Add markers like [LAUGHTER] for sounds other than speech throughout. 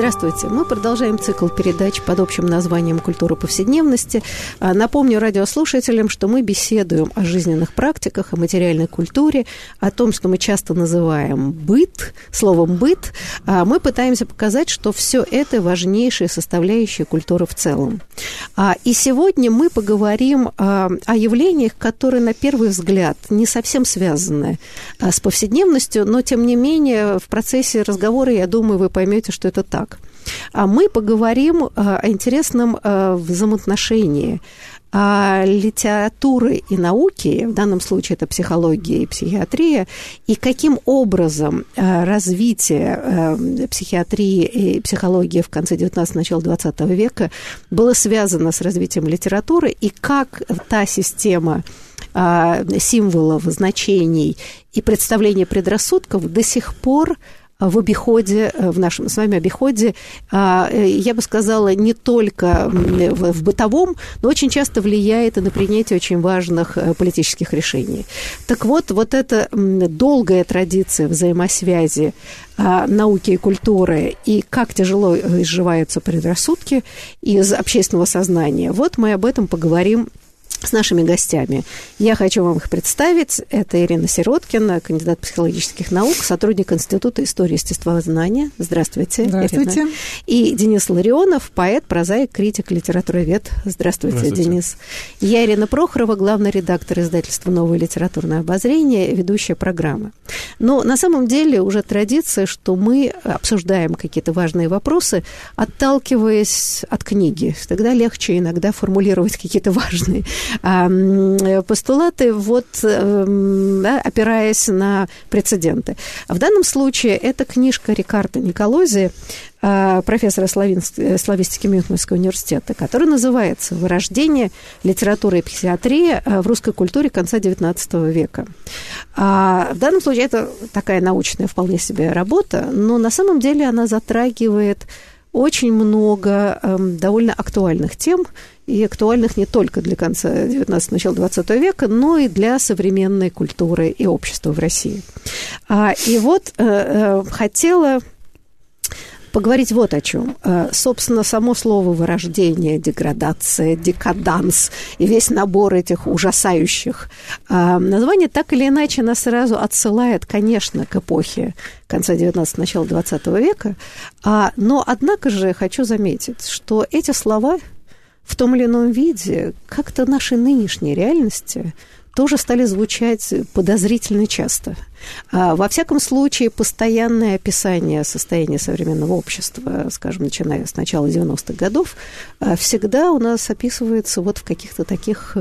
Здравствуйте. Мы продолжаем цикл передач под общим названием «Культура повседневности». А, напомню радиослушателям, что мы беседуем о жизненных практиках, о материальной культуре, о том, что мы часто называем «быт», словом «быт». А, мы пытаемся показать, что все это важнейшая составляющая культуры в целом. А, и сегодня мы поговорим о явлениях, которые, на первый взгляд, не совсем связаны с повседневностью, но, тем не менее, в процессе разговора, я думаю, вы поймете, что это так А мы поговорим э, о интересном э, взаимоотношении. А литературы и науки, в данном случае это психология и психиатрия, и каким образом э, развитие психиатрии и психологии в конце 19 начала 20 века было связано с развитием литературы, и как та система символов, значений и представления предрассудков до сих пор в обиходе, э, в нашем с вами обиходе, а, э, я бы сказала, не только в бытовом, но очень часто влияет и на принятие очень важных э, политических решений. Так вот, вот эта долгая традиция взаимосвязи а, науки и культуры, и как тяжело изживаются предрассудки из общественного сознания, вот мы об этом поговорим с нашими гостями. Я хочу вам их представить. Это Ирина Сироткина, кандидат психологических наук, сотрудник Института истории естествознания. Здравствуйте, Здравствуйте. Ирина. И Денис Ларионов, поэт, прозаик, критик, литературовед. Здравствуйте, Здравствуйте, Денис. Я Ирина Прохорова, главный редактор издательства «Новое литературное обозрение», ведущая программы. Но на самом деле уже традиция, что мы обсуждаем какие-то важные вопросы, отталкиваясь от книги. Тогда легче иногда формулировать какие-то важные постулаты, вот, эм, да, опираясь на прецеденты. В данном случае это книжка Рикардо Николози, а, профессора славистики Мюнхенского университета, который называется «Вырождение литературы и психиатрии в русской культуре конца XIX века». А в данном случае это такая научная вполне себе работа, но на самом деле она затрагивает очень много эм, довольно актуальных тем, и актуальных не только для конца XIX начала XX века, но и для современной культуры и общества в России. А, и вот э, э, хотела поговорить вот о чем. Э, собственно, само слово вырождение, деградация, декаданс и весь набор этих ужасающих названий так или иначе нас сразу отсылает, конечно, к эпохе конца XIX, начала XX века. А, но, однако же, хочу заметить, что эти слова в том или ином виде как-то нашей нынешней реальности тоже стали звучать подозрительно часто – во всяком случае, постоянное описание состояния современного общества, скажем, начиная с начала 90-х годов, а, всегда у нас описывается вот в каких-то таких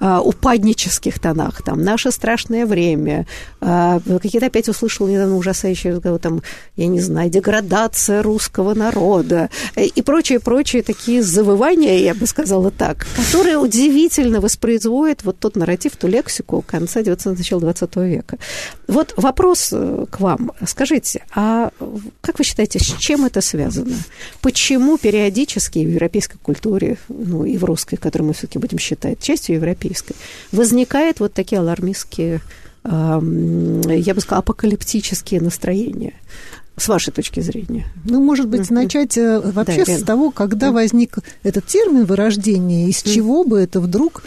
а, упаднических тонах. Там «Наше страшное время», какие-то опять услышал недавно ужасающие разговоры, там, я не знаю, деградация русского народа и прочие-прочие такие завывания, я бы сказала так, которые удивительно воспроизводят вот тот нарратив, ту лексику конца 19 начала 20 века. Вот вопрос э, к вам. Скажите, а как вы считаете, с чем это связано? Почему периодически в европейской культуре, ну и в русской, которую мы все-таки будем считать частью европейской, возникают вот такие алармистские, я бы сказала, апокалиптические настроения? с вашей точки зрения? Ну, может быть, начать э, вообще да, с того, когда возник этот термин вырождение, из чего бы это вдруг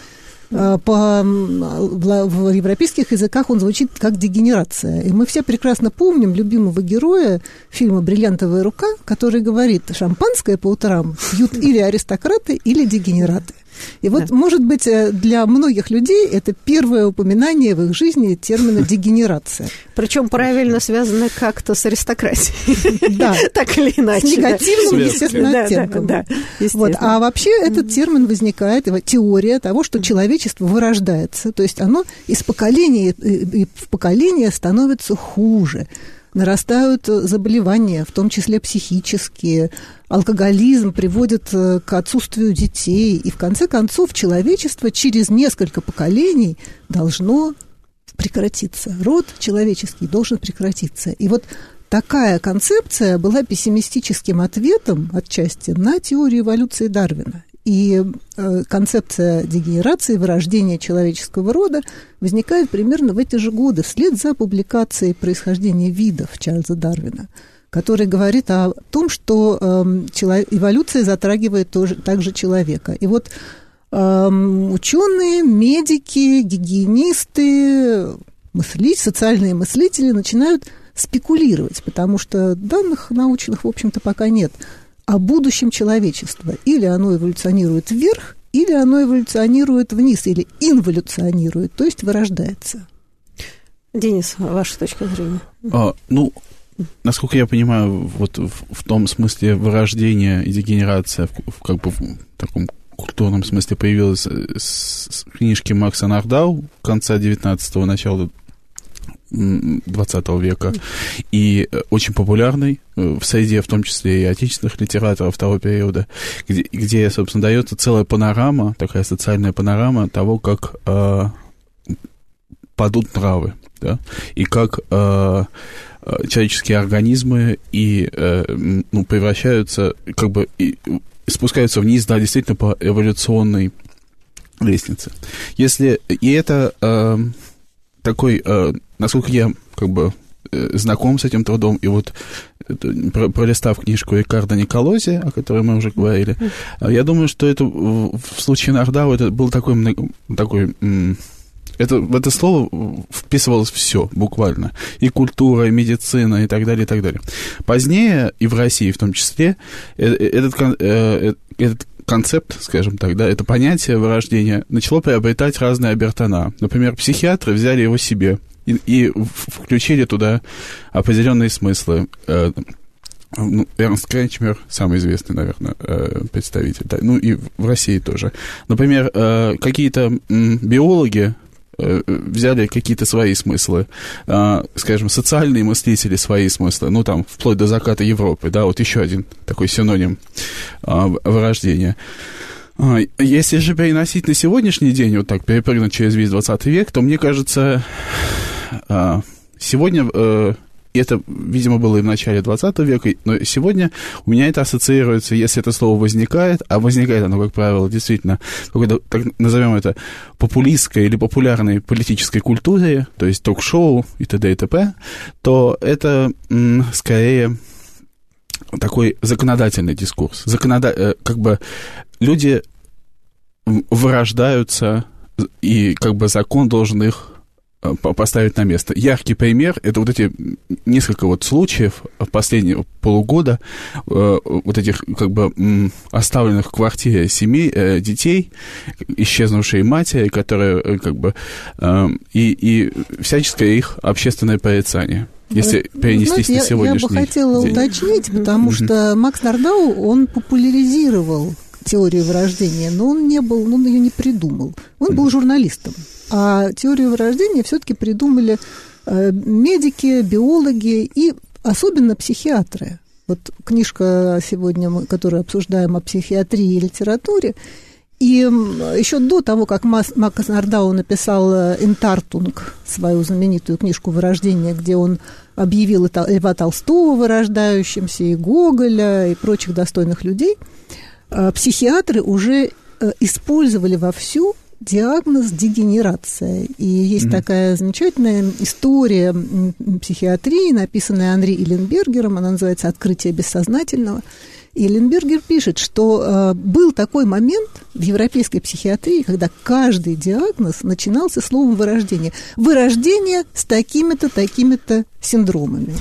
по, в европейских языках он звучит как дегенерация. И мы все прекрасно помним любимого героя фильма «Бриллиантовая рука», который говорит, шампанское по утрам пьют или аристократы, или дегенераты. И вот, да. может быть, э, для многих людей это первое упоминание в их жизни термина дегенерация. Причем правильно связано как-то с аристократией. Да. [LAUGHS] Так или иначе. С негативным, естественно, оттенком. Да, вот. А вообще этот термин возникает, теория того, что человечество вырождается. То есть оно из поколения в поколение становится хуже нарастают заболевания, в том числе психические. Алкоголизм приводит э, к отсутствию детей. И в конце концов человечество через несколько поколений должно прекратиться. Род человеческий должен прекратиться. И вот такая концепция была пессимистическим ответом отчасти на теорию эволюции Дарвина. И э, концепция дегенерации, вырождения человеческого рода возникает примерно в эти же годы, вслед за публикацией происхождения видов Чарльза Дарвина, который говорит о том, что э, эволюция затрагивает тоже, также человека. И вот э, ученые, медики, гигиенисты, мысли, социальные мыслители начинают спекулировать, потому что данных научных, в общем-то, пока нет – о будущем человечества. Или оно эволюционирует вверх, или оно эволюционирует вниз, или инволюционирует, то есть вырождается. Денис, ваша точка зрения? А, ну, насколько я понимаю, вот в, в том смысле вырождения и дегенерация, в, в, как бы в таком культурном смысле появилась с, с книжки Макса Нардау конца 19-го, начала 20 века и э, очень популярный э, в среде, в том числе и отечественных литераторов того периода, где, где собственно, дается целая панорама, такая социальная панорама того, как э, падут нравы, да, и как э, э человеческие организмы и э, ну, превращаются, как бы и, спускаются вниз, да, действительно по эволюционной лестнице. Если и это э, такой, э, насколько я как бы э, знаком с этим трудом, и вот про, пролистав книжку Рикардо Николози, о которой мы уже говорили, э, я думаю, что это в случае Нардау это был такой, такой это, в это слово вписывалось все буквально. И культура, и медицина, и так далее, и так далее. Позднее, и в России в том числе, этот, этот концепт, скажем так, да, это понятие вырождения начало приобретать разные обертона. Например, психиатры взяли его себе и, и включили туда определенные смыслы. Э, ну, Эрнст Кренчмер, самый известный, наверное, э, представитель, да, ну и в России тоже. Например, э, какие-то биологи взяли какие-то свои смыслы, скажем, социальные мыслители свои смыслы, ну, там, вплоть до заката Европы, да, вот еще один такой синоним вырождения. А, если же переносить на сегодняшний день, вот так, перепрыгнуть через весь 20 век, то мне кажется, сегодня э, это, видимо, было и в начале 20 века, но сегодня у меня это ассоциируется, если это слово возникает, а возникает оно, как правило, действительно, какой-то, так назовем это, популистской или популярной политической культуре, то есть ток-шоу и т.д. и т.п., то это м, скорее такой законодательный дискурс. Законода... Э, как бы люди вырождаются, и как бы закон должен их поставить на место. Яркий пример – это вот эти несколько вот случаев последнего полугода, э, вот этих как бы оставленных в квартире семей, э, детей, исчезнувшие матери, которые как бы и, и всяческое их общественное порицание если перенестись Знаете, на сегодняшний Я, я бы хотела день. уточнить, потому что Макс Нардау, он популяризировал теорию вырождения, но он не был, он ее не придумал. Он был журналистом. А теорию вырождения все-таки придумали э, медики, биологи и особенно психиатры. Вот книжка сегодня, которую обсуждаем о психиатрии и литературе, и еще до того, как Макс Нардау написал э, «Интартунг», свою знаменитую книжку «Вырождение», где он объявил Льва Толстого вырождающимся, и Гоголя, и прочих достойных людей, психиатры уже использовали вовсю диагноз дегенерация. И есть mm-hmm. такая замечательная история психиатрии, написанная Анри Иленбергером, она называется «Открытие бессознательного». И Ленбергер пишет, что э, был такой момент в европейской психиатрии, когда каждый диагноз начинался словом вырождение. Вырождение с такими-то, такими-то синдромами.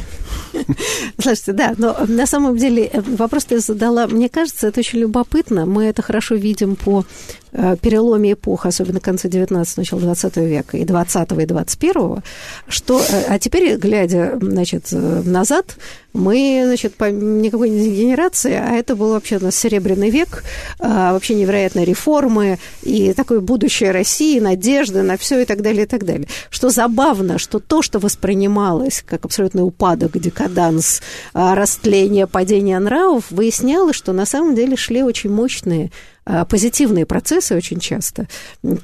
[LAUGHS] Слушайте, да, но на самом деле э, вопрос ты задала, мне кажется, это очень любопытно. Мы это хорошо видим по э, переломе эпох, особенно конца 19 начала 20 века, и 20 и 21 что... Э, а теперь, глядя, значит, назад, мы, значит, по никакой не дегенерации, а это был вообще у нас серебряный век, а, вообще невероятные реформы и такое будущее России, надежда на все и так далее, и так далее. Что забавно, что то, что воспринималось как абсолютный упадок, декаданс, а, растление, падение нравов, выяснялось, что на самом деле шли очень мощные а, позитивные процессы очень часто,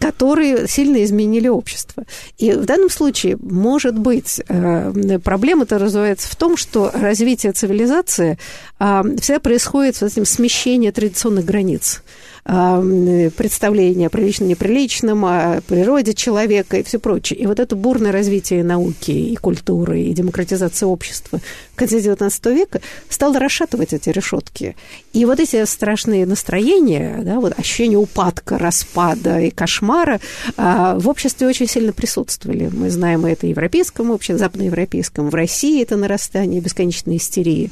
которые сильно изменили общество. И в данном случае, может быть, э, проблема-то развивается в том, что развитие цивилизации а, всегда происходит с этим смещением традиционных границ представления о приличном, неприличном, о природе человека и все прочее. И вот это бурное развитие науки и культуры, и демократизация общества в конце XIX века стало расшатывать эти решетки. И вот эти страшные настроения, да, вот ощущение упадка, распада и кошмара а, в обществе очень сильно присутствовали. Мы знаем это в европейском обществе, западноевропейском, в России это нарастание бесконечной истерии.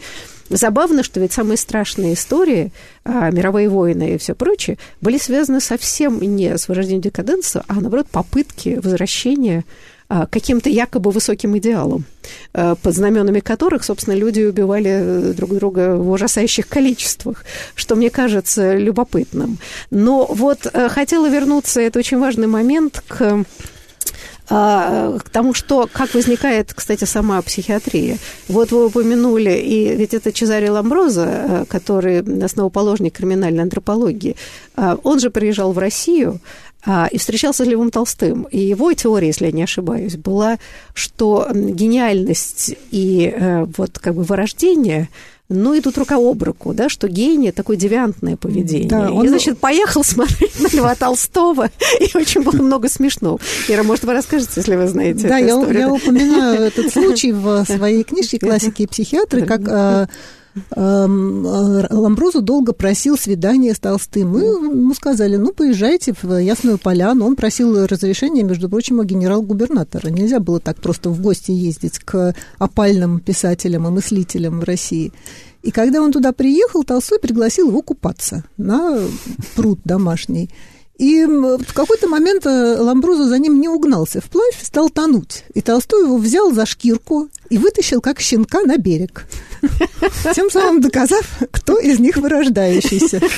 Забавно, что ведь самые страшные истории, а, мировые войны и все прочее, были связаны совсем не с вырождением декаденса, а, наоборот, попытки возвращения а, каким-то якобы высоким идеалом, а, под знаменами которых, собственно, люди убивали э, друг друга в ужасающих количествах, что мне кажется любопытным. Но вот э, хотела вернуться, это очень важный момент, к а, к тому, что как возникает, кстати, сама психиатрия. Вот вы упомянули, и ведь это Чезаре Ламброза, э, который основоположник криминальной антропологии, а, он же приезжал в Россию, а, и встречался с Левом Толстым. И его теория, если я не ошибаюсь, была, что гениальность и э, вот как бы вырождение – ну, идут рука об руку, да, что гений – такое девиантное поведение. Да, он... И, значит, поехал смотреть на Льва Толстого, и очень было много смешного. Ира, может, вы расскажете, если вы знаете Да, я, я упоминаю этот случай в своей книжке «Классики и психиатры», как а, Ламброзу долго просил свидания с Толстым. Мы ему сказали, ну, поезжайте в Ясную Поляну. Он просил разрешения, между прочим, у генерал-губернатора. Нельзя было так просто в гости ездить к опальным писателям и мыслителям в России. И когда он туда приехал, Толстой пригласил его купаться на пруд домашний. И в какой-то момент э, Ламбрузо за ним не угнался вплавь, стал тонуть. И Толстой его взял за шкирку и вытащил как щенка на берег. [LAUGHS] Тем самым доказав, кто из них вырождающийся. [LAUGHS]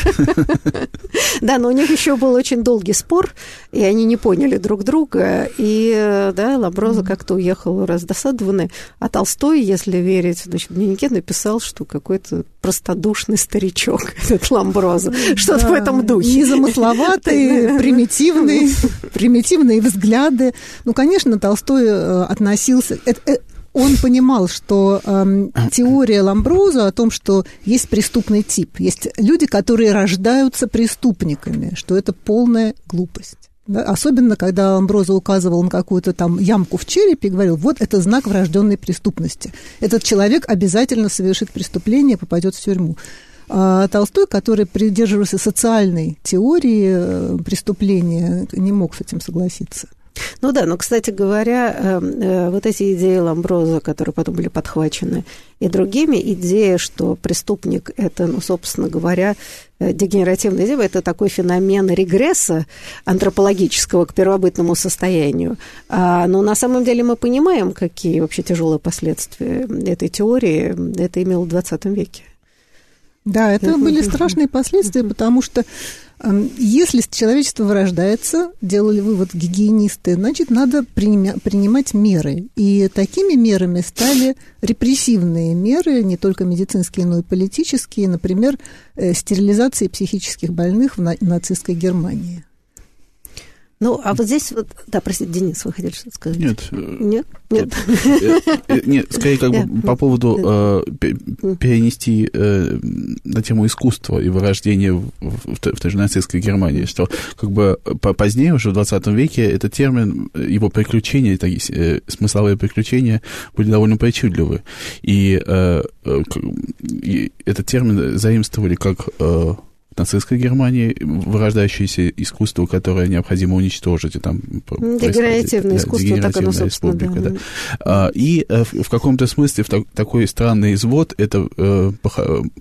Да, но у них еще был очень долгий спор, и они не поняли друг друга. И да, Ламброза как-то уехал раздосадованный. А Толстой, если верить, значит, в дневнике написал, что какой-то простодушный старичок, [LAUGHS] этот Ламброза. Что-то в этом духе. Незамысловатые, примитивные, примитивные взгляды. Ну, конечно, Толстой э, относился... Он понимал, что э, теория Ламброза о том, что есть преступный тип, есть люди, которые рождаются преступниками, что это полная глупость. Да? Особенно, когда Ламброза указывал на какую-то там ямку в черепе и говорил, вот это знак врожденной преступности. Этот человек обязательно совершит преступление, попадет в тюрьму. А Толстой, который придерживался социальной теории э, преступления, не мог с этим согласиться. Ну да, но, кстати говоря, эм, э, вот эти идеи Ламброза, которые потом были подхвачены и другими, идея, что преступник – это, ну, собственно говоря, э, дегенеративная идея, это такой феномен регресса антропологического к первобытному состоянию. А, но на самом деле мы понимаем, какие вообще тяжелые последствия этой теории это имело в 20 веке. Да, это были страшные последствия, потому что если человечество вырождается, делали вывод гигиенисты, значит, надо принимать меры. И такими мерами стали репрессивные меры, не только медицинские, но и политические, например, э, стерилизация психических больных в нацистской Германии. Ну, а вот здесь вот, да, простите, Денис, вы хотели что-то сказать? Нет. Нет? Нет. Э, нет, скорее как бы по поводу э, перенести э, на тему искусства и вырождения в той же нацистской Германии, что как бы позднее, уже в 20 веке, этот термин, его приключения, смысловые приключения были довольно причудливы. И этот термин заимствовали как нацистской Германии вырождающееся искусство, которое необходимо уничтожить. И там дегенеративное искусство, так оно, собственно, да. да. А, и э, в каком-то смысле в такой странный извод это э,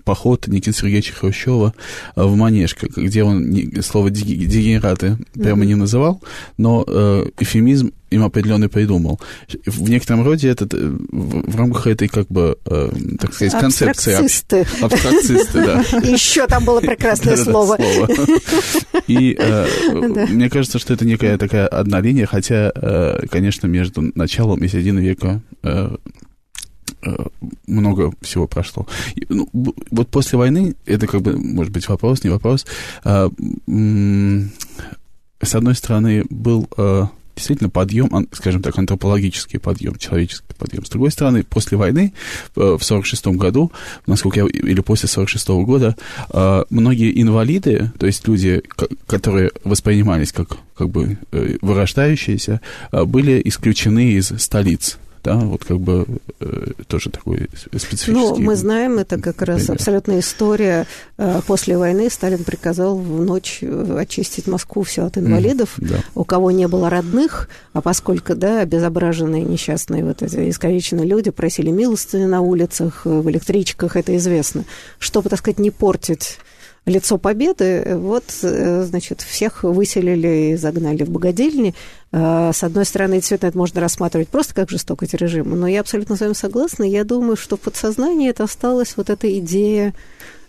поход Никиты Сергеевича Хрущева в Манеж, где он слово дегенераты прямо не называл, но э, эфемизм им определенный придумал. В некотором роде это в рамках этой, как бы, э, так сказать, концепции... Абстракцисты. Абстракцисты, да. [LAUGHS] Еще там было прекрасное слово. И э, мне кажется, что это некая такая одна линия, хотя, э, конечно, между началом и серединой века много всего прошло. Ну, вот после войны, это как бы, может быть, вопрос, не вопрос, а, с одной стороны, был действительно подъем, скажем так, антропологический подъем, человеческий подъем. С другой стороны, после войны, э, в 46 году, насколько я, или после 46 года, э, многие инвалиды, то есть люди, которые воспринимались как, как бы э, вырождающиеся, были исключены из столиц да, вот как бы э, тоже такой специфический. Ну, мы знаем, это как раз пример. абсолютная история. Э, после войны Сталин приказал в ночь э, очистить Москву все от инвалидов, mm, да. у кого не было родных, а поскольку, да, обезображенные, несчастные вот эти искалеченные люди просили милостыни на улицах, в электричках, это известно, чтобы, так сказать, не портить лицо победы, вот, э, значит, всех выселили и загнали в богадельни. Э, с одной стороны, действительно, это можно рассматривать просто как жестокость режима, но я абсолютно с вами согласна. Я думаю, что в подсознании это осталась вот эта идея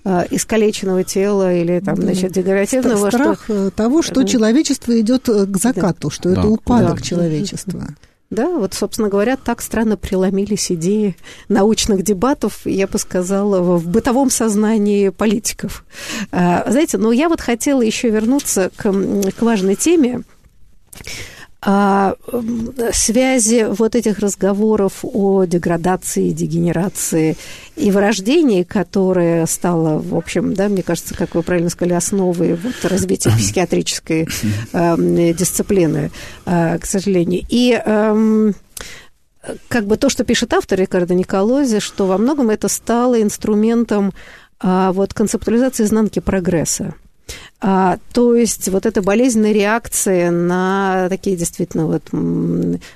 э, искалеченного тела или там, значит, дегенеративного. Страх что... того, что человечество идет к закату, да. что да. это упадок да. человечества. [LAUGHS] Да, вот, собственно говоря, так странно преломились идеи научных дебатов, я бы сказала, в бытовом сознании политиков. А, знаете, но я вот хотела еще вернуться к, к важной теме а, связи вот этих разговоров о деградации, дегенерации и вырождении, которое стало, в общем, да, мне кажется, как вы правильно сказали, основой вот развития [CLEARS THROAT] психиатрической э, дисциплины, э, к сожалению. И э, как бы то, что пишет автор Рикардо Николози, что во многом это стало инструментом э, вот концептуализации изнанки прогресса. А, то есть вот эта болезненная реакция на такие действительно вот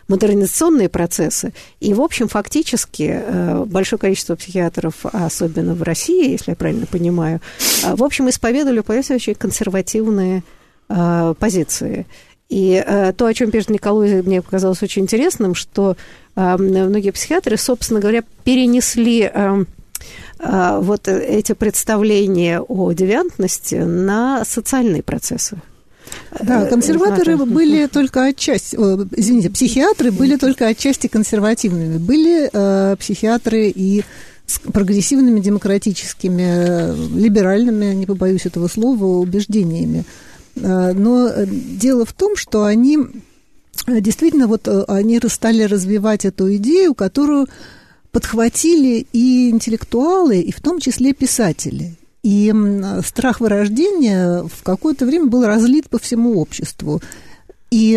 модернизационные процессы. И, в общем, фактически э, большое количество психиатров, особенно в России, если я правильно понимаю, э, в общем, исповедовали поистине очень консервативные э, позиции. И то, о чем пишет Николай, мне показалось очень интересным, что многие психиатры, собственно говоря, перенесли а, вот эти представления о девиантности на социальные процессы. Да, э, консерваторы были только отчасти, извините, психиатры были только отчасти консервативными. Были э, психиатры и с прогрессивными демократическими, э, либеральными, не побоюсь этого слова, убеждениями. Э, но дело в том, что они действительно вот они стали развивать эту идею, которую подхватили и интеллектуалы, и в том числе писатели. И страх вырождения в какое-то время был разлит по всему обществу. И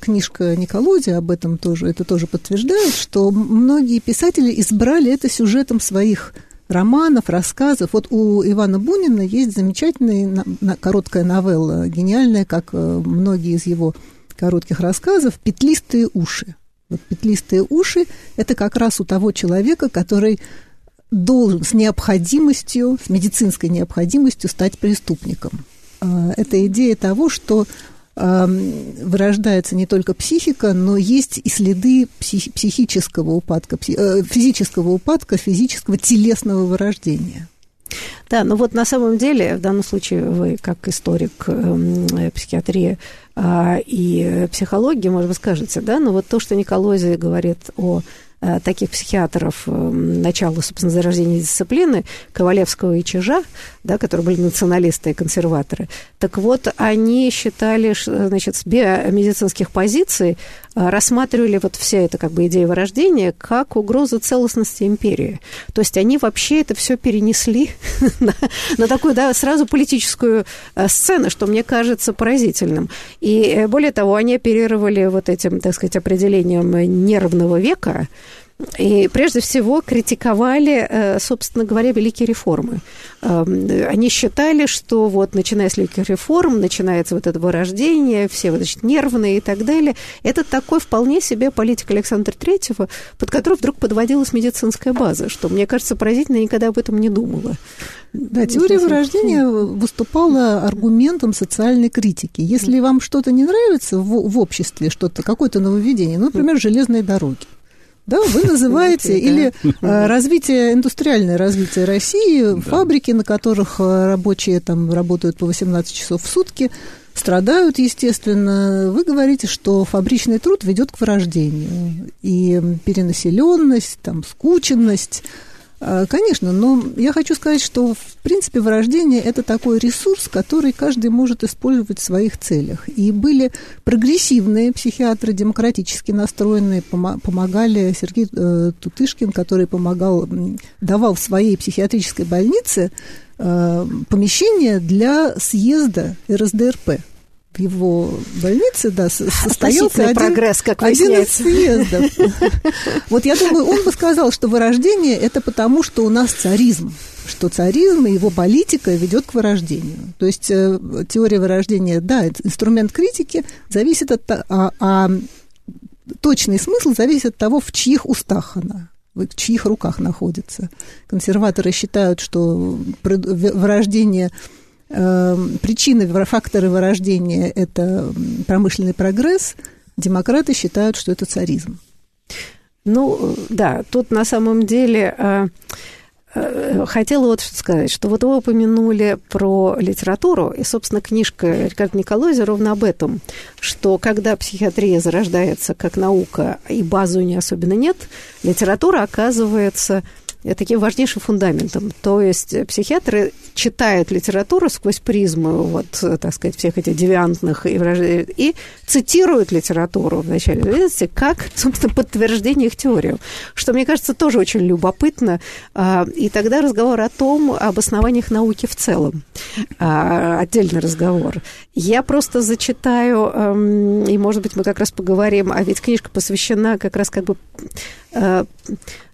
книжка Николоди об этом тоже, это тоже подтверждает, что многие писатели избрали это сюжетом своих романов, рассказов. Вот у Ивана Бунина есть замечательная короткая новелла, гениальная, как э, многие из его коротких рассказов, «Петлистые уши». Вот петлистые уши – это как раз у того человека, который должен с необходимостью, с медицинской необходимостью стать преступником. А, это идея того, что вырождается не только психика, но есть и следы психи- психического упадка, э, физического упадка, физического телесного вырождения. Да, ну вот на самом деле, в данном случае вы, как историк э, психиатрии э, и психологии, может быть, скажете, да, но вот то, что Николози говорит о таких психиатров э, начала, собственно, зарождения дисциплины, Ковалевского и Чижа, да, которые были националисты и консерваторы, так вот, они считали, значит, с биомедицинских позиций э, рассматривали вот вся эта как бы идея вырождения как угрозу целостности империи. То есть они вообще это все перенесли [LAUGHS] на, на такую, да, сразу политическую сцену, что мне кажется поразительным. И более того, они оперировали вот этим, так сказать, определением нервного века, И прежде всего критиковали, э, собственно говоря, великие реформы. Эм, они считали, что вот начиная с великих реформ, начинается вот это вырождение, все вот, значит, нервные и так далее. Это такой вполне себе политик Александра Третьего, под который вдруг подводилась медицинская база, что, мне кажется, поразительно, никогда об этом не думала. Да, теория вырождения выступала аргументом социальной критики. Если вам что-то не нравится в, в обществе, что-то, какое-то нововведение, ну, например, железные дороги, да, вы называете, или э, развитие, индустриальное развитие России, фабрики, на которых э, рабочие там работают по 18 часов в сутки, страдают, естественно. Вы говорите, что фабричный труд ведет к вырождению. И перенаселенность, там, скученность – конечно, но я хочу сказать, что в принципе вырождение это такой ресурс, который каждый может использовать в своих целях. И были прогрессивные психиатры, демократически настроенные, помогали Сергей э, Тутышкин, который помогал, давал в своей психиатрической больнице э, помещение для съезда РСДРП в его больнице, да, [LAUGHS] состоялся один, прогресс, как один из съездов. [LAUGHS] Вот я думаю, он бы сказал, что вырождение – это потому, что у нас царизм, что царизм и его политика ведет к вырождению. То есть э, теория вырождения, да, инструмент критики зависит от... А, а точный смысл зависит от того, в чьих устах она в чьих руках находится. Консерваторы считают, что вырождение причины, факторы вырождения – это промышленный прогресс, демократы считают, что это царизм. Ну, да, тут на самом деле э, э, хотела вот что сказать, что вот вы упомянули про литературу, и, собственно, книжка Рикарда Николози ровно об этом, что когда психиатрия зарождается как наука, и базу не особенно нет, литература оказывается таким важнейшим фундаментом. То есть психиатры читают литературу сквозь призму, вот, так сказать, всех этих девиантных и, и цитируют литературу в начале лекции как, собственно, подтверждение их теорию, что, мне кажется, тоже очень любопытно. А, и тогда разговор о том, об основаниях науки в целом. А, отдельный разговор. Я просто зачитаю, эм, и, может быть, мы как раз поговорим, а ведь книжка посвящена как раз как бы э,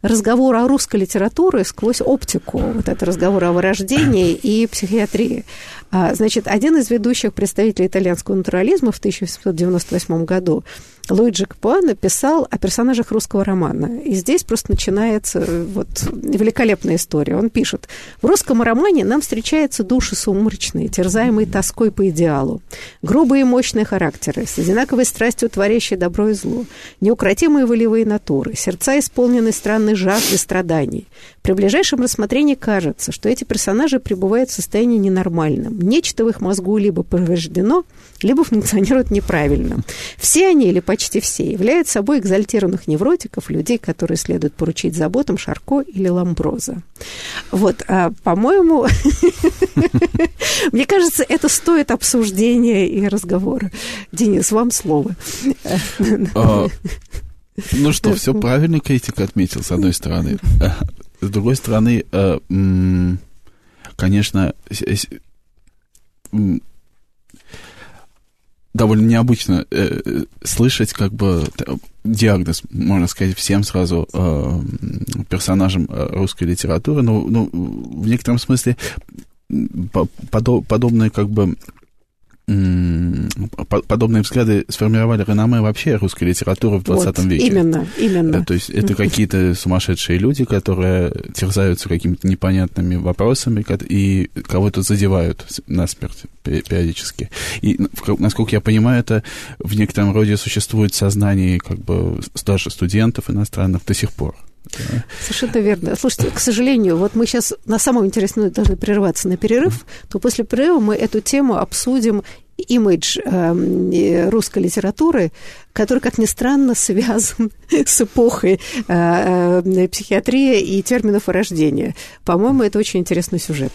разговор о русской литературе сквозь оптику, вот это разговор о вырождении и психиатрии. А, значит, один из ведущих представителей итальянского натурализма в 1898 году Луиджи Капуа написал о персонажах русского романа. И здесь просто начинается э, вот великолепная история. Он пишет, в русском романе нам встречаются души сумрачные, терзаемые тоской по идеалу, грубые и мощные характеры, с одинаковой страстью творящие добро и зло, неукротимые волевые натуры, сердца исполнены странной жажды страданий. При ближайшем рассмотрении кажется, что эти персонажи пребывают в состоянии ненормальном. Нечто в их мозгу либо повреждено, либо функционирует неправильно. Все они, или почти все, являются собой экзальтированных невротиков, людей, которые следует поручить заботам Шарко или Ламброза. Вот, а, по-моему, [LAUGHS] мне кажется, это стоит обсуждения и разговора. Денис, вам слово. А, ну что, все правильно критика отметил, с одной стороны. С другой стороны, э, конечно, довольно необычно э, слышать как бы диагноз, можно сказать, всем сразу э, персонажам э, русской литературы, но ну, в некотором смысле подобные как бы подобные взгляды сформировали реноме вообще русской литературы в 20 вот, веке. Именно, именно. То есть это какие-то сумасшедшие люди, которые терзаются какими-то непонятными вопросами и кого-то задевают насмерть периодически. И, насколько я понимаю, это в некотором роде существует в сознании как бы даже студентов иностранных до сих пор. Совершенно верно. Слушайте, к сожалению, вот мы сейчас на самом интересном должны прерываться на перерыв, то после перерыва мы эту тему обсудим имидж э, русской литературы, который, как ни странно, связан [LAUGHS] с эпохой э, э, психиатрии и терминов рождения. По-моему, это очень интересный сюжет.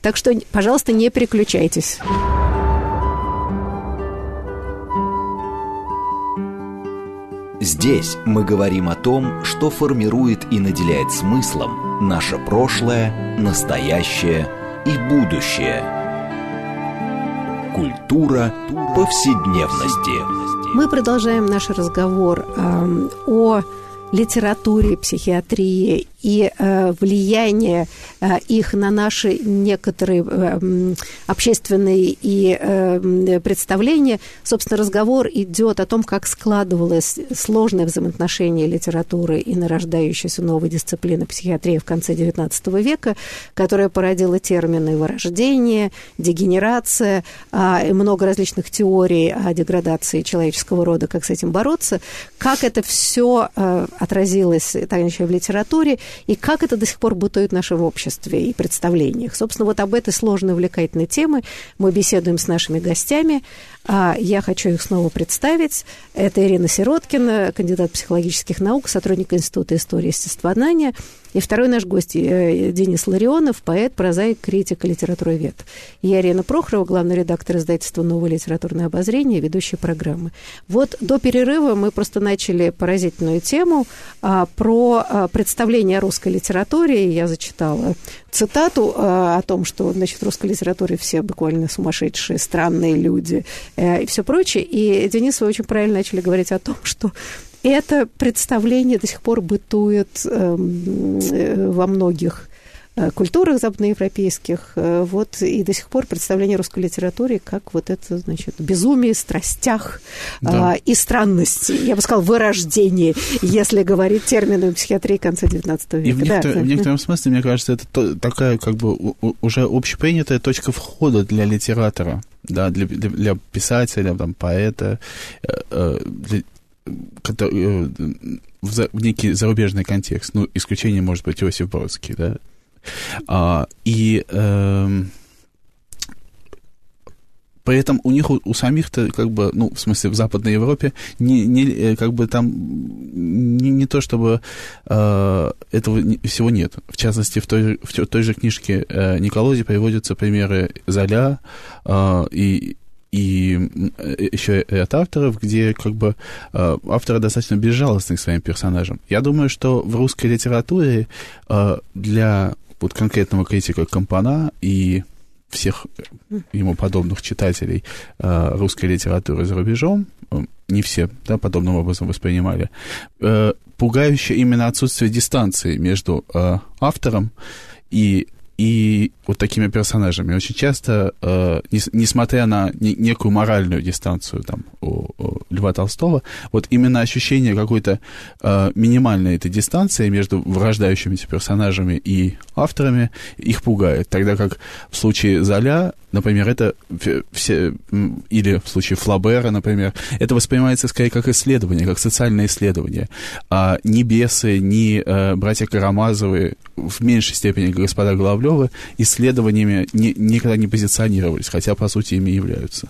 Так что, пожалуйста, не переключайтесь. Здесь мы говорим о том, что формирует и наделяет смыслом наше прошлое, настоящее и будущее. Культура повседневности. Мы продолжаем наш разговор э, о литературе, психиатрии и э, влияние э, их на наши некоторые э, общественные и представления, собственно, разговор идет о том, как складывалось сложное взаимоотношение литературы и нарождающейся новой дисциплины психиатрии в конце XIX века, которая породила термины вырождение, дегенерация, и много различных теорий о деградации человеческого рода, как с этим бороться, как это все отразилось так в литературе, и как это до сих пор бытует в нашем обществе и представлениях. Собственно, вот об этой сложной увлекательной теме мы беседуем с нашими гостями. А я хочу их снова представить. Это Ирина Сироткина, кандидат психологических наук, сотрудник Института истории и естествознания. И второй наш гость э, Денис Ларионов, поэт, прозаик, критик и литературовед. Я Ирина Прохорова, главный редактор издательства «Новое литературное обозрение», ведущая программы. Вот до перерыва мы просто начали поразительную тему а, про а, представление о русской литературе. Я зачитала цитату а, о том, что значит, в русской литературе все буквально сумасшедшие, странные люди э, и все прочее. И Денис, вы очень правильно начали говорить о том, что это представление до сих пор бытует эм, э, во многих э, культурах западноевропейских, э, вот, и до сих пор представление русской литературе как вот это, значит, безумие, страстях да. а, и странности, я бы сказала, вырождение, если говорить терминами психиатрии конца XIX века. И в, некотор, да. в некотором смысле, мне кажется, это то, такая как бы уже общепринятая точка входа для литератора, да, для, для, для писателя, там, поэта, для, который, э, в, в некий зарубежный контекст. Ну, исключение может быть Иосиф Бродский, да. А, и э, при этом у них, у, у самих-то, как бы, ну, в смысле, в Западной Европе, не, не, э, как бы там не, не то, чтобы э, этого всего нет. В частности, в той, в той же книжке э, Николози приводятся примеры Золя э, и и э, еще от авторов, где как бы э, авторы достаточно безжалостны к своим персонажам. Я думаю, что в русской литературе э, для вот конкретного критика Компана и всех ему подобных читателей русской литературы за рубежом, не все да, подобным образом воспринимали, пугающее именно отсутствие дистанции между автором и и вот такими персонажами. Очень часто, э, не, несмотря на не, некую моральную дистанцию там, у, у Льва Толстого, вот именно ощущение какой-то э, минимальной этой дистанции между врождающимися персонажами и авторами их пугает. Тогда как в случае Золя например, это все, или в случае Флабера, например, это воспринимается скорее как исследование, как социальное исследование. А ни бесы, ни э, братья Карамазовы, в меньшей степени господа Головлевы, исследованиями не, никогда не позиционировались, хотя, по сути, ими являются.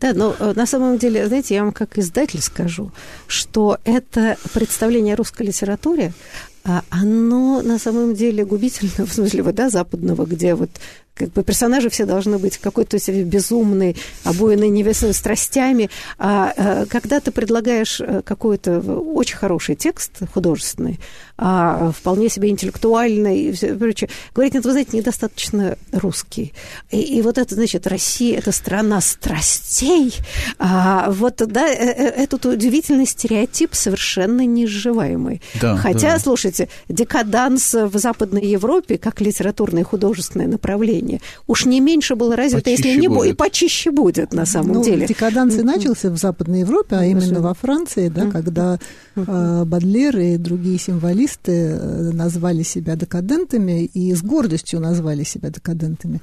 Да, но э, на самом деле, знаете, я вам как издатель скажу, что это представление о русской литературе, а оно на самом деле губительно [LAUGHS] в смысле, да, западного, где вот как бы персонажи все должны быть какой-то себе безумный, обоенный невесными страстями. А, а когда ты предлагаешь э, какой-то очень хороший текст художественный, а, вполне себе интеллектуальный и все прочее, говорить, нет, вы знаете, недостаточно русский. И, и вот это, значит, Россия – это страна страстей. А, вот, да, э, э, этот удивительный стереотип совершенно неизживаемый. Да, Хотя, да. слушайте, декаданс в Западной Европе, как литературное и художественное направление, уровне. Уж не меньше было развито, почище если не будет. И почище будет, на самом ну, деле. Декаданс и начался в Западной Европе, а именно во Франции, да, когда э, Бадлер и другие символисты э, назвали себя декадентами и с гордостью назвали себя декадентами.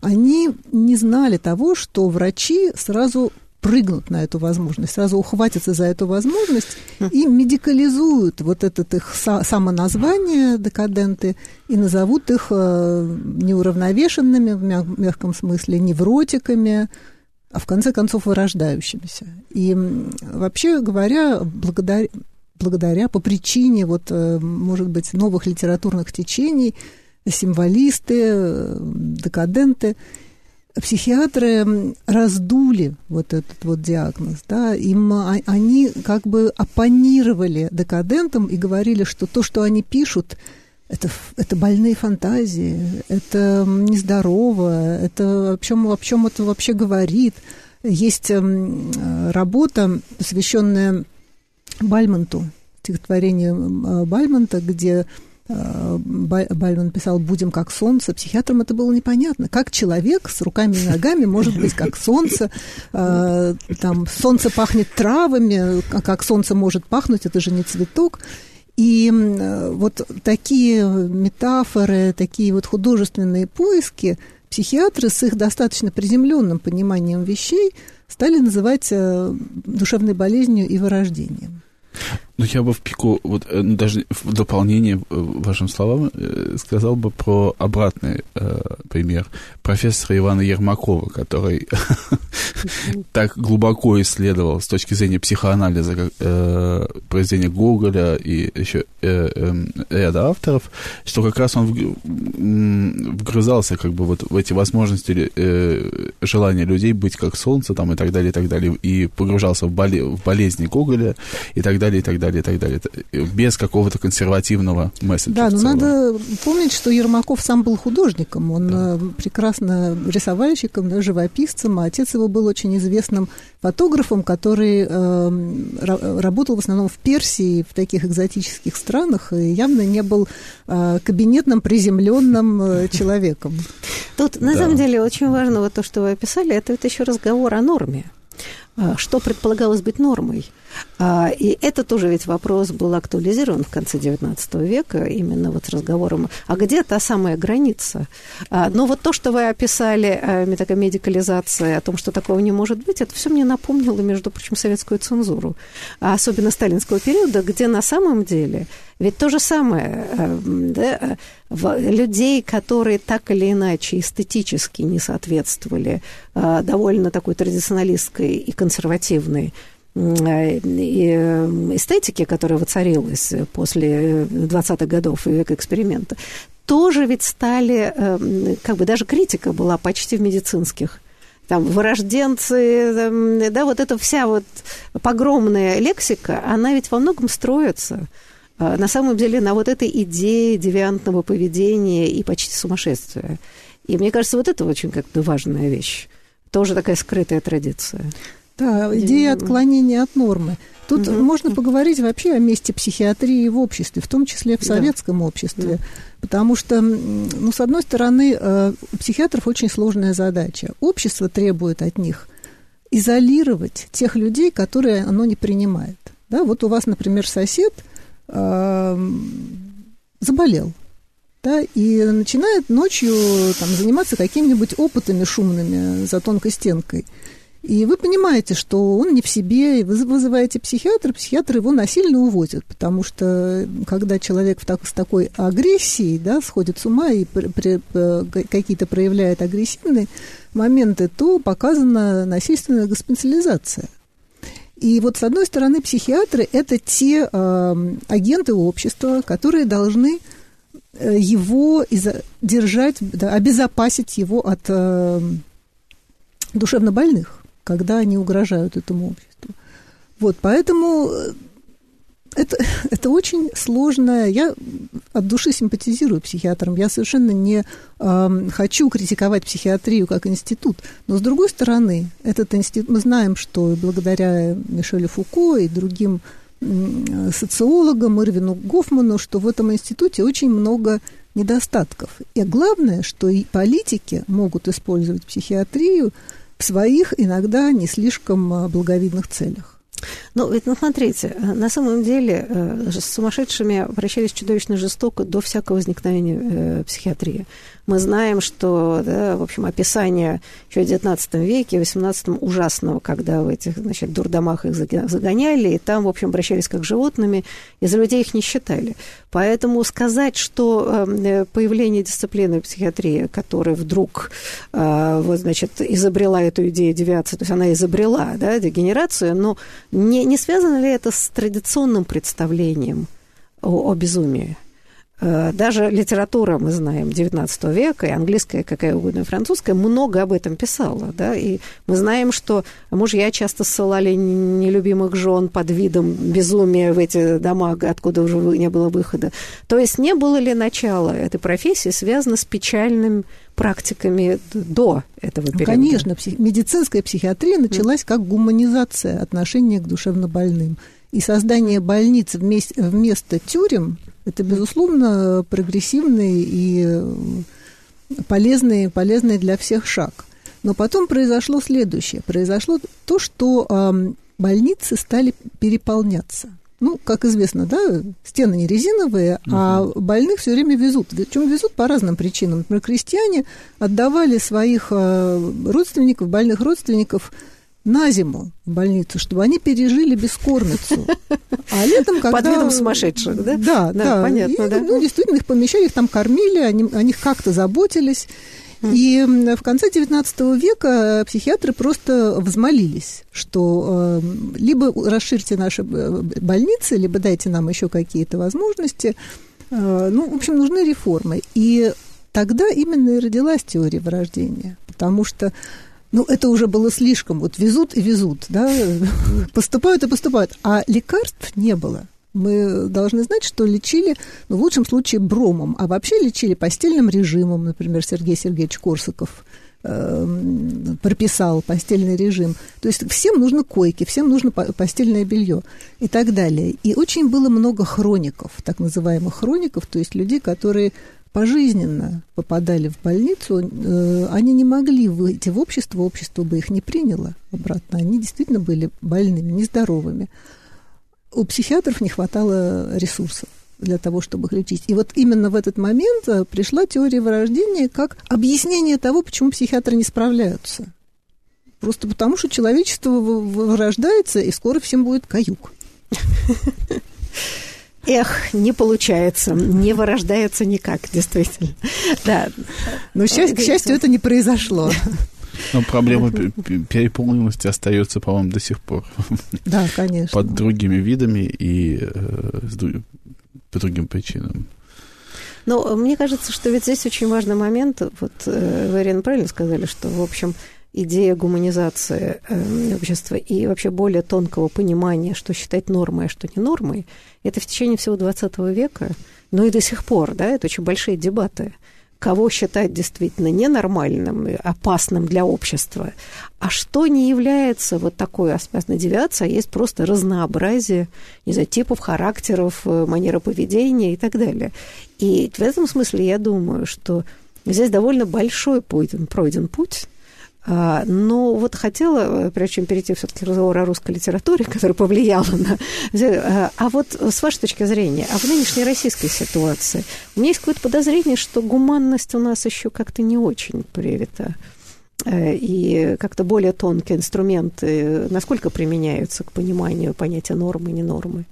Они не знали того, что врачи сразу прыгнут на эту возможность, сразу ухватятся за эту возможность и медикализуют вот это их самоназвание декаденты и назовут их э, неуравновешенными в мягком смысле, невротиками, а в конце концов вырождающимися. И вообще говоря, благодаря, благодаря по причине, вот, э, может быть, новых литературных течений, символисты, э, декаденты – психиатры раздули вот этот вот диагноз, да, им а, они как бы оппонировали декадентам и говорили, что то, что они пишут, это, это больные фантазии, это нездорово, это о чем, о чем это вообще говорит. Есть работа, посвященная Бальмонту, стихотворение Бальмонта, где Бальман писал «Будем как солнце». Психиатрам это было непонятно. Как человек с руками и ногами может быть как солнце? Там солнце пахнет травами, а как солнце может пахнуть, это же не цветок. И вот такие метафоры, такие вот художественные поиски психиатры с их достаточно приземленным пониманием вещей стали называть э, душевной болезнью и вырождением. Ну, я бы в пику, вот э, ну, даже в дополнение э, вашим словам, э, сказал бы про обратный э, пример профессора Ивана Ермакова, который так глубоко исследовал с точки зрения психоанализа э, произведения Гоголя и еще э, э, ряда авторов, что как раз он вгрызался как бы вот в эти возможности э, желания людей быть как солнце там и так далее, и так далее, и погружался в, боле в болезни Гоголя и так далее, и так далее далее, и так далее. Без какого-то консервативного месседжа. Да, но надо помнить, что Ермаков сам был художником. Он да. Э, прекрасно рисовальщиком, да, живописцем, а отец его был очень известным фотографом, который э, работал в основном в Персии, в таких экзотических странах, и явно не был э, кабинетным, приземленным э, [LAUGHS] человеком. Тут, на да. самом деле, очень важно вот то, что вы описали, это ведь еще разговор о норме. А, что предполагалось быть нормой? А, и это тоже ведь вопрос был актуализирован в конце XIX века, именно вот с разговором, а где та самая граница? А, но вот то, что вы описали, э, такая медикализация, о том, что такого не может быть, это все мне напомнило, между прочим, советскую цензуру, особенно сталинского периода, где на самом деле ведь то же самое, да, людей, которые так или иначе эстетически не соответствовали довольно такой традиционалистской и консервативной эстетики, которая воцарилась после 20-х годов и века эксперимента, тоже ведь стали, э, как бы даже критика была почти в медицинских там, вырожденцы, да, вот эта вся вот погромная лексика, она ведь во многом строится э, на самом деле на вот этой идее девиантного поведения и почти сумасшествия. И мне кажется, вот это очень как-то важная вещь. Тоже такая скрытая традиция. Да, идея отклонения от нормы. Тут угу. можно поговорить вообще о месте психиатрии в обществе, в том числе в советском да. обществе. Да. Потому что, ну, с одной стороны, э, у психиатров очень сложная задача. Общество требует от них изолировать тех людей, которые оно не принимает. Да, вот у вас, например, сосед э, заболел, да, и начинает ночью там, заниматься какими-нибудь опытами шумными за тонкой стенкой. И вы понимаете, что он не в себе, и вы вызываете психиатра, психиатр его насильно увозит, потому что когда человек в так, с такой агрессией, да, сходит с ума и при, при, э, какие-то проявляет агрессивные моменты, то показана насильственная госпитализация. И вот с одной стороны психиатры – это те э, агенты общества, которые должны э, его держать, да, обезопасить его от э, душевнобольных когда они угрожают этому обществу. Вот, поэтому э, это, [LAUGHS] это очень сложное. Я от души симпатизирую психиатрам. Я совершенно не э, хочу критиковать психиатрию как институт. Но, с другой стороны, этот институт, мы знаем, что благодаря Мишелю Фуко и другим э, социологам, Ирвину Гофману, что в этом институте очень много недостатков. И главное, что и политики могут использовать психиатрию в своих иногда не слишком а, благовидных целях. Ну, ведь, ну, смотрите, э, на самом деле э, с сумасшедшими обращались чудовищно жестоко до всякого возникновения э, психиатрии. Мы знаем, что, да, в общем, описание еще в XIX веке, в XVIII ужасного, когда в этих, значит, дурдомах их загоняли, и там, в общем, обращались как животными, и за людей их не считали. Поэтому сказать, что э, появление дисциплины психиатрии, которая вдруг, э, вот, значит, изобрела эту идею девиации, то есть она изобрела, да, дегенерацию, но не, не связано ли это с традиционным представлением о, о безумии? Э, даже литература, мы знаем, XIX века, и английская, какая угодно, и французская, много об этом писала, да, и мы знаем, что мужья часто ссылали нелюбимых жен под видом безумия в эти дома, откуда уже не было выхода. То есть не было ли начало этой профессии связано с печальными практиками до этого периода? Ну, конечно, псих... медицинская психиатрия началась как гуманизация отношения к душевнобольным. И создание больниц вместе, вместо тюрем – это, безусловно, прогрессивный и полезный, полезный для всех шаг. Но потом произошло следующее. Произошло то, что э, больницы стали переполняться. Ну, как известно, да, стены не резиновые, угу. а больных все время везут. Причем везут по разным причинам. Например, крестьяне отдавали своих э, родственников, больных родственников на зиму в больницу, чтобы они пережили бескормицу. А летом, когда... Под видом сумасшедших, да? Да, да. да. Понятно, и, да. Ну, действительно, их помещали, их там кормили, они, о них как-то заботились. И в конце XIX века психиатры просто взмолились, что э, либо расширьте наши э, больницы, либо дайте нам еще какие-то возможности. Э, ну, в общем, нужны реформы. И тогда именно и родилась теория вырождения, потому что ну, это уже было слишком. Вот везут и везут, да, [LAUGHS] поступают и поступают. А лекарств не было. Мы должны знать, что лечили, ну, в лучшем случае, бромом, а вообще лечили постельным режимом, например, Сергей Сергеевич Корсаков э, прописал постельный режим. То есть всем нужно койки, всем нужно постельное белье и так далее. И очень было много хроников, так называемых хроников, то есть людей, которые пожизненно попадали в больницу, э, они не могли выйти в общество, общество бы их не приняло обратно. Они действительно были больными, нездоровыми у психиатров не хватало ресурсов для того, чтобы их лечить. И вот именно в этот момент э, пришла теория вырождения как объяснение того, почему психиатры не справляются. Просто потому, что человечество вырождается, и скоро всем будет каюк. [LAUGHS] Эх, не получается, не вырождается никак, действительно. Да. Но, к счастью, это не произошло. Но проблема переполненности остается, по-моему, до сих пор. Да, конечно. Под другими видами и э, по другим причинам. Но мне кажется, что ведь здесь очень важный момент. Вот э, вы, Ирина, правильно сказали, что, в общем, идея гуманизации э, общества и вообще более тонкого понимания, что считать нормой, а что не нормой, это в течение всего 20 века, но и до сих пор, да, это очень большие дебаты кого считать действительно ненормальным, опасным для общества, а что не является вот такой опасной девиацией, а есть просто разнообразие, не знаю, типов, характеров, э, манеры поведения и так далее. И в этом смысле я думаю, что здесь довольно большой пройден, путь, но вот хотела, э, прежде чем перейти все-таки к разговору о русской литературе, [LAUGHS] которая повлияла на... А, а вот с вашей точки зрения, а в нынешней российской ситуации, у меня есть какое-то подозрение, что гуманность у нас еще как-то не очень привита. Э, и как-то более тонкие инструменты, насколько применяются к пониманию понятия нормы и не нормы?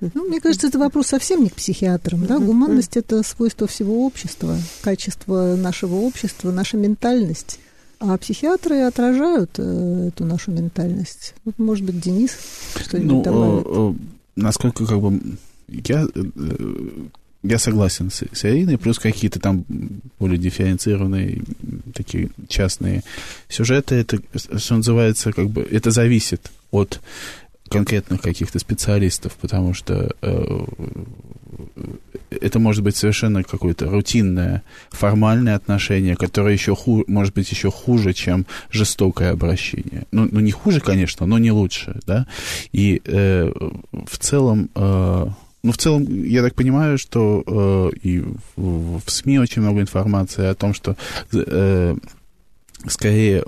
Ну, мне кажется, это вопрос совсем не к психиатрам. Да? Гуманность – это свойство всего общества, качество нашего общества, наша ментальность. А психиатры отражают э, эту нашу ментальность. Вот, может быть, Денис что-нибудь ну, добавит. Э, насколько как бы я, э, я согласен с, с Ириной, плюс какие-то там более дифференцированные такие частные сюжеты, это, что называется, как бы, это зависит от конкретных каких-то специалистов, потому что э, это может быть совершенно какое-то рутинное, формальное отношение, которое еще хуже, может быть еще хуже, чем жестокое обращение. Ну, ну не хуже, конечно, но не лучше, да. И э, в целом, э, ну в целом я так понимаю, что э, и в, в СМИ очень много информации о том, что э, скорее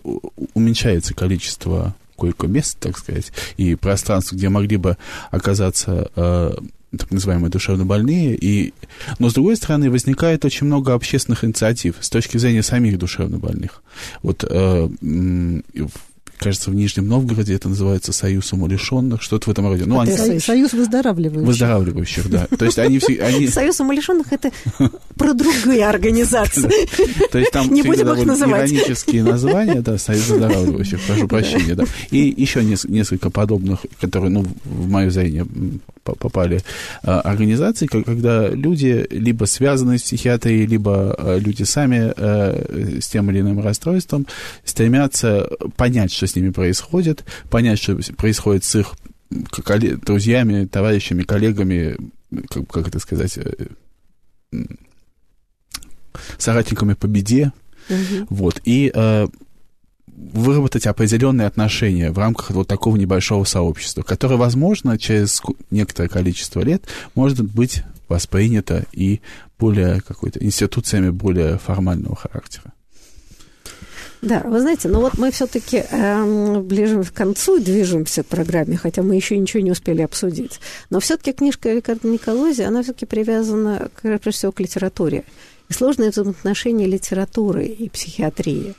уменьшается количество койко-мест, так сказать, и пространств, где могли бы оказаться э, так называемые душевнобольные. И... Но, с другой стороны, возникает очень много общественных инициатив с точки зрения самих душевнобольных. Вот э, кажется, в Нижнем Новгороде это называется Союз умалишенных, что-то в этом роде. Ну, они... Союз выздоравливающих. Выздоравливающих, да. То есть они все... Они... Союз умалишенных – это про другие организации. То есть там Не будем их называть. иронические названия, да, Союз выздоравливающих, прошу прощения, да. И еще несколько подобных, которые, ну, в мое зрение попали а, организации, когда люди либо связаны с психиатрией, либо а, люди сами а, с тем или иным расстройством стремятся понять, что с ними происходит, понять, что происходит с их друзьями, товарищами, коллегами, как, как это сказать, э, соратниками по беде. Угу. Вот. И выработать определенные отношения в рамках вот такого небольшого сообщества, которое, возможно, через некоторое количество лет может быть воспринято и более какой-то институциями более формального характера. Да, вы знаете, ну вот мы все-таки э, эм, ближе к концу движемся к программе, хотя мы еще ничего не успели обсудить. Но все-таки книжка Рикарда Николози, она все-таки привязана, прежде всего, к литературе. И сложные взаимоотношения литературы и психиатрии.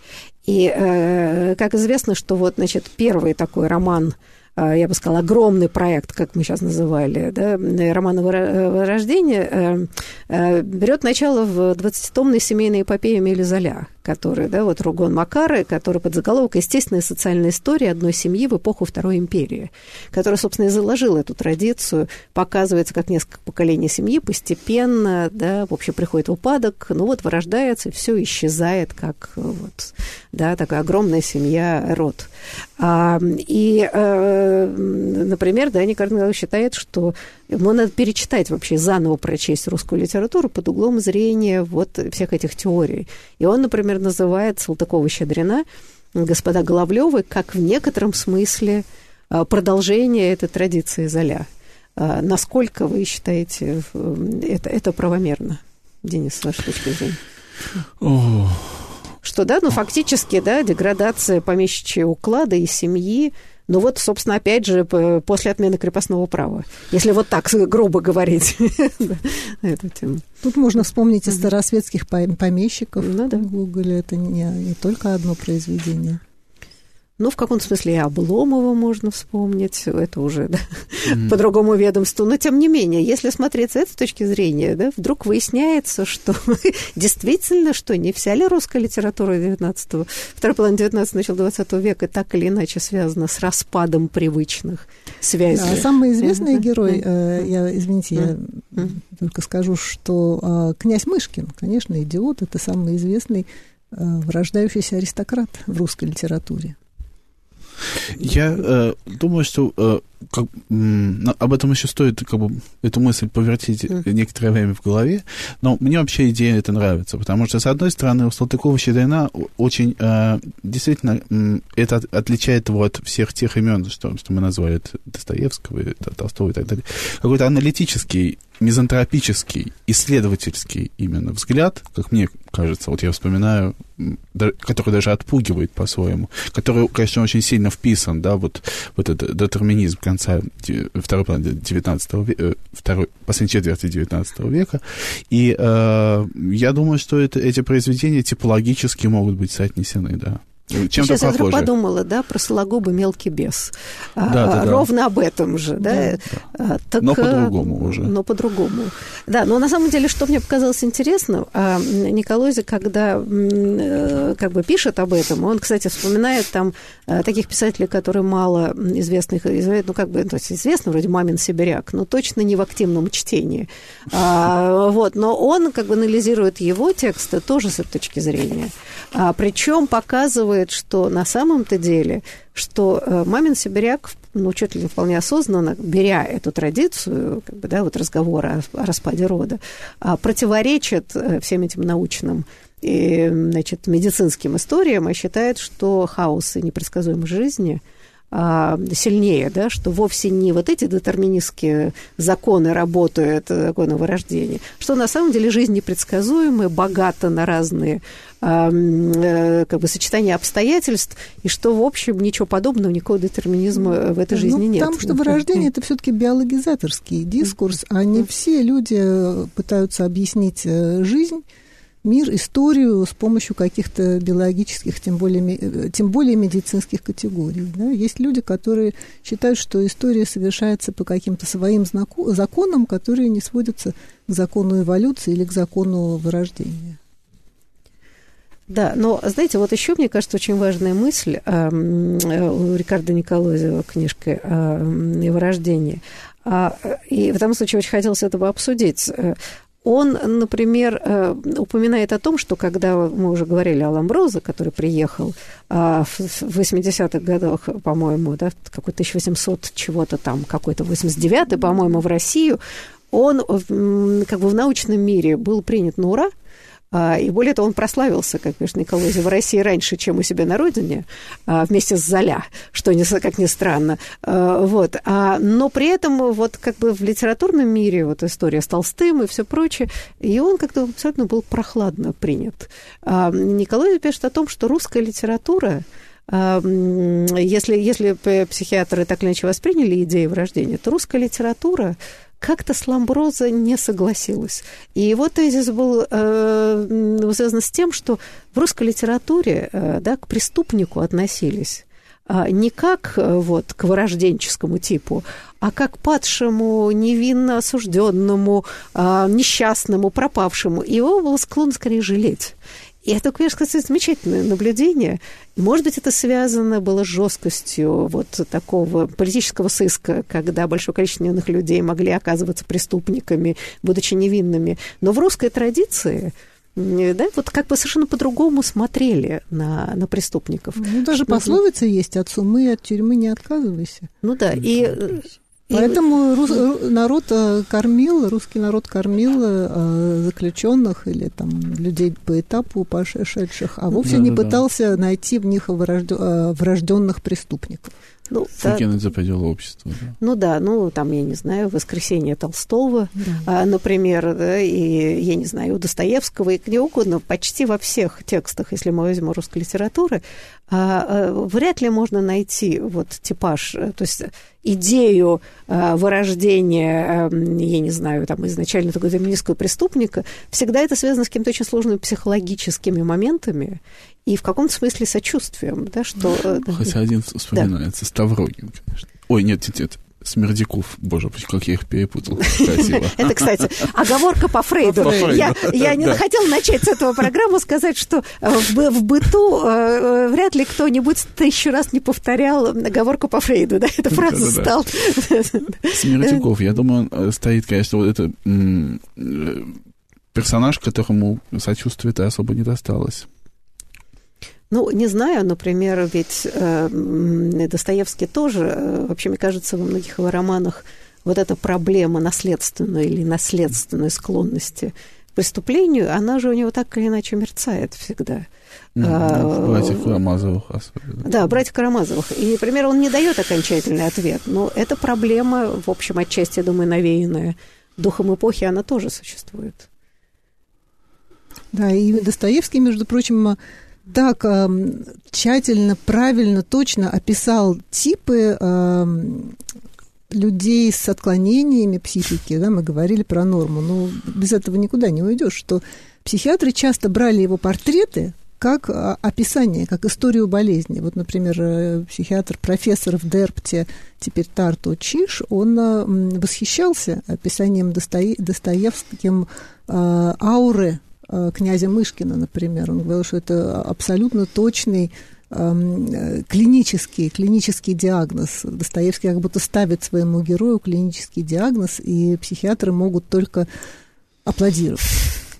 И, э, как известно, что вот, значит, первый такой роман а, я бы сказала, огромный проект, как мы сейчас называли, да, романа «Вырождение», э, э, берет начало в 20-томной семейной эпопее Эмили Золя, который, да, вот Ругон Макары, который под заголовок «Естественная социальная история одной семьи в эпоху Второй империи», который, собственно, и заложил эту традицию, показывается, как несколько поколений семьи постепенно, да, в общем, приходит в упадок, ну вот вырождается, все исчезает, как вот, да, такая огромная семья, род. А, и, э, например, да, Николай считает, что ему надо перечитать вообще, заново прочесть русскую литературу под углом зрения вот всех этих теорий. И он, например, называет Салтыкова-Щедрина господа Головлевы как в некотором смысле э, продолжение этой традиции Золя. А насколько вы считаете это, это правомерно, Денис, с вашей точки зрения? что, да, ну, фактически, да, деградация помещичьего уклада и семьи, ну вот, собственно, опять же, после отмены крепостного права, если вот так грубо говорить [LAUGHS] на эту тему. Тут можно вспомнить и старосветских помещиков. Ну, да. В Гоголе это не, не только одно произведение. Ну, в каком-то смысле и Обломова можно вспомнить, это уже да, mm. по другому ведомству. Но, тем не менее, если смотреть с этой точки зрения, да, вдруг выясняется, что [LAUGHS] действительно, что не вся ли русская литература 19-го, второй половины 19 начала 20 века так или иначе связана с распадом привычных связей. Да, самый известный mm-hmm. герой, э, я, извините, mm-hmm. я только скажу, что э, князь Мышкин, конечно, идиот, это самый известный э, врождающийся аристократ в русской литературе. Я э, думаю, что э, как, об этом еще стоит как бы эту мысль повертеть некоторое время в голове, но мне вообще идея это нравится, потому что, с одной стороны, у Салтыкова-Щедрина очень, э, действительно, это отличает его от всех тех имен, что, что мы назвали это Достоевского, это Толстого и так далее, какой-то аналитический, мизантропический, исследовательский именно взгляд, как мне кажется, вот я вспоминаю, который даже отпугивает по-своему, который, конечно, очень сильно вписан, да, вот, вот этот детерминизм, конца второй половины 19 века, второй, последней четверти 19 века. И э, я думаю, что это, эти произведения типологически могут быть соотнесены, да. Чем-то Сейчас похоже. я вдруг подумала, да, про Сологуба «Мелкий бес». Да, да, да. Ровно об этом же, да. да, да. Так, но по-другому уже. Но по-другому. Да, но на самом деле, что мне показалось интересным, а, Николози, когда э, как бы пишет об этом, он, кстати, вспоминает там э, таких писателей, которые мало известных, ну, как бы, то есть известно, вроде «Мамин сибиряк», но точно не в активном чтении. А, вот, но он как бы анализирует его тексты тоже с этой точки зрения. А, причем показывает показывает, что на самом-то деле, что э, Мамин Сибиряк, ну, чуть ли не вполне осознанно, беря эту традицию, как бы, да, вот разговора о, распаде рода, а, противоречит э, всем этим научным и, значит, медицинским историям и считает, что хаос и непредсказуемость жизни – сильнее, да, что вовсе не вот эти детерминистские законы работают, законы вырождения, что на самом деле жизнь непредсказуемая, богата на разные э, как бы сочетания обстоятельств, и что, в общем, ничего подобного, никакого детерминизма в этой ну, жизни нет. Потому что вырождение – это все таки биологизаторский дискурс, а не все люди пытаются объяснить э, жизнь мир, историю с помощью каких-то биологических, тем более, э, тем более медицинских категорий. Да? Есть люди, которые считают, что история совершается по каким-то своим знаку, законам, которые не сводятся к закону эволюции или к закону вырождения. Да, но, знаете, вот еще, мне кажется, очень важная мысль э, у Рикардо Николозева книжка э, «Вырождение». А, и в этом случае очень хотелось этого обсудить. Он, например, э, упоминает о том, что когда мы уже говорили о Ламброзе, который приехал а, в 80-х годах, по-моему, да, какой 1800 чего-то там, какой-то 89-й, по-моему, в Россию, он как бы в научном мире был принят на ура, и более того, он прославился, как пишет Николазе, в России раньше, чем у себя на родине, а, вместе с Золя, что, как ни странно. А, вот. Но при этом вот как бы в литературном мире, вот история с Толстым и все прочее, и он как-то абсолютно был прохладно принят. Николай пишет о том, что русская литература если, если психиатры так или иначе восприняли идею врождения, то русская литература как-то с Ламброза не согласилась. И его тезис был э, связан с тем, что в русской литературе э, да, к преступнику относились э, не как э, вот, к вырожденческому типу, а как падшему, невинно осужденному, э, несчастному, пропавшему. Его было склонно скорее жалеть. И это, конечно, кстати, замечательное наблюдение. Может быть, это связано было с жесткостью вот такого политического сыска, когда большое количество невинных людей могли оказываться преступниками, будучи невинными. Но в русской традиции да, вот как бы совершенно по-другому смотрели на, на преступников. Ну, даже пословица есть «от сумы от тюрьмы не отказывайся». Ну да, и Поэтому рус, народ э, кормил, русский народ кормил э, заключенных или там людей по этапу пошедших, а вовсе да, не да, пытался да. найти в них э, врожденных преступников. Ну, Выкинуть да, за пределы общества. Да. Ну да, ну там, я не знаю, «Воскресенье Толстого», да. а, например, да, и, я не знаю, у Достоевского, и где угодно, почти во всех текстах, если мы возьмем русской литературы, а, а, вряд ли можно найти вот типаж, то есть идею а, вырождения, а, я не знаю, там, изначально такого феминистского преступника, всегда это связано с какими-то очень сложными психологическими моментами, и в каком-то смысле сочувствием, да, что... Э, Хотя один вспоминается, да. Ставрогин, конечно. Ой, нет, нет, нет. Смердяков, боже, как я их перепутал. [LAUGHS] Красиво. Это, кстати, оговорка по Фрейду. Я, я не хотела начать с этого программы сказать, что э, в, в быту э, вряд ли кто-нибудь тысячу раз не повторял оговорку по Фрейду. Да? Эта фраза стала... Смердяков, я думаю, стоит, конечно, вот это персонаж, которому сочувствие-то особо не досталось. Ну, не знаю, например, ведь э, Достоевский тоже, э, вообще, мне кажется, во многих его романах вот эта проблема наследственной или наследственной склонности к преступлению, она же у него так или иначе мерцает всегда. Ну, а, братьев Карамазовых особенно. Да, братьев Карамазовых. И, например, он не дает окончательный ответ, но эта проблема, в общем, отчасти, я думаю, навеянная духом эпохи, она тоже существует. Да, и Достоевский, между прочим, так э, тщательно, правильно, точно описал типы э, людей с отклонениями психики, да, мы говорили про норму, но без этого никуда не уйдешь, что психиатры часто брали его портреты как а, описание, как историю болезни. Вот, например, э, психиатр, профессор в Дерпте, теперь Тарто Чиш, он э, восхищался описанием Достоевским э, ауры Э, князя Мышкина, например. Он говорил, что это абсолютно точный эм, клинический, клинический диагноз. Достоевский как будто ставит своему герою клинический диагноз, и психиатры могут только аплодировать.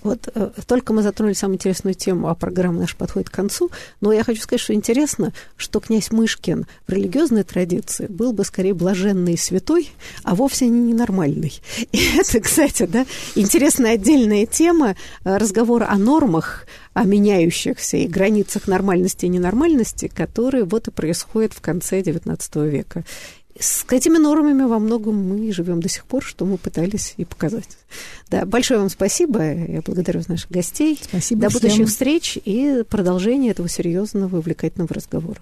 Вот э, только мы затронули самую интересную тему, а программа наша подходит к концу. Но я хочу сказать, что интересно, что князь Мышкин в религиозной традиции был бы скорее блаженный и святой, а вовсе не ненормальный. И это, кстати, да, интересная отдельная тема э, разговора о нормах, о меняющихся и границах нормальности и ненормальности, которые вот и происходят в конце XIX века. С этими нормами во многом мы живем до сих пор, что мы пытались и показать. Да, большое вам спасибо. Я благодарю наших гостей. Спасибо До всем. будущих встреч и продолжения этого серьезного и увлекательного разговора.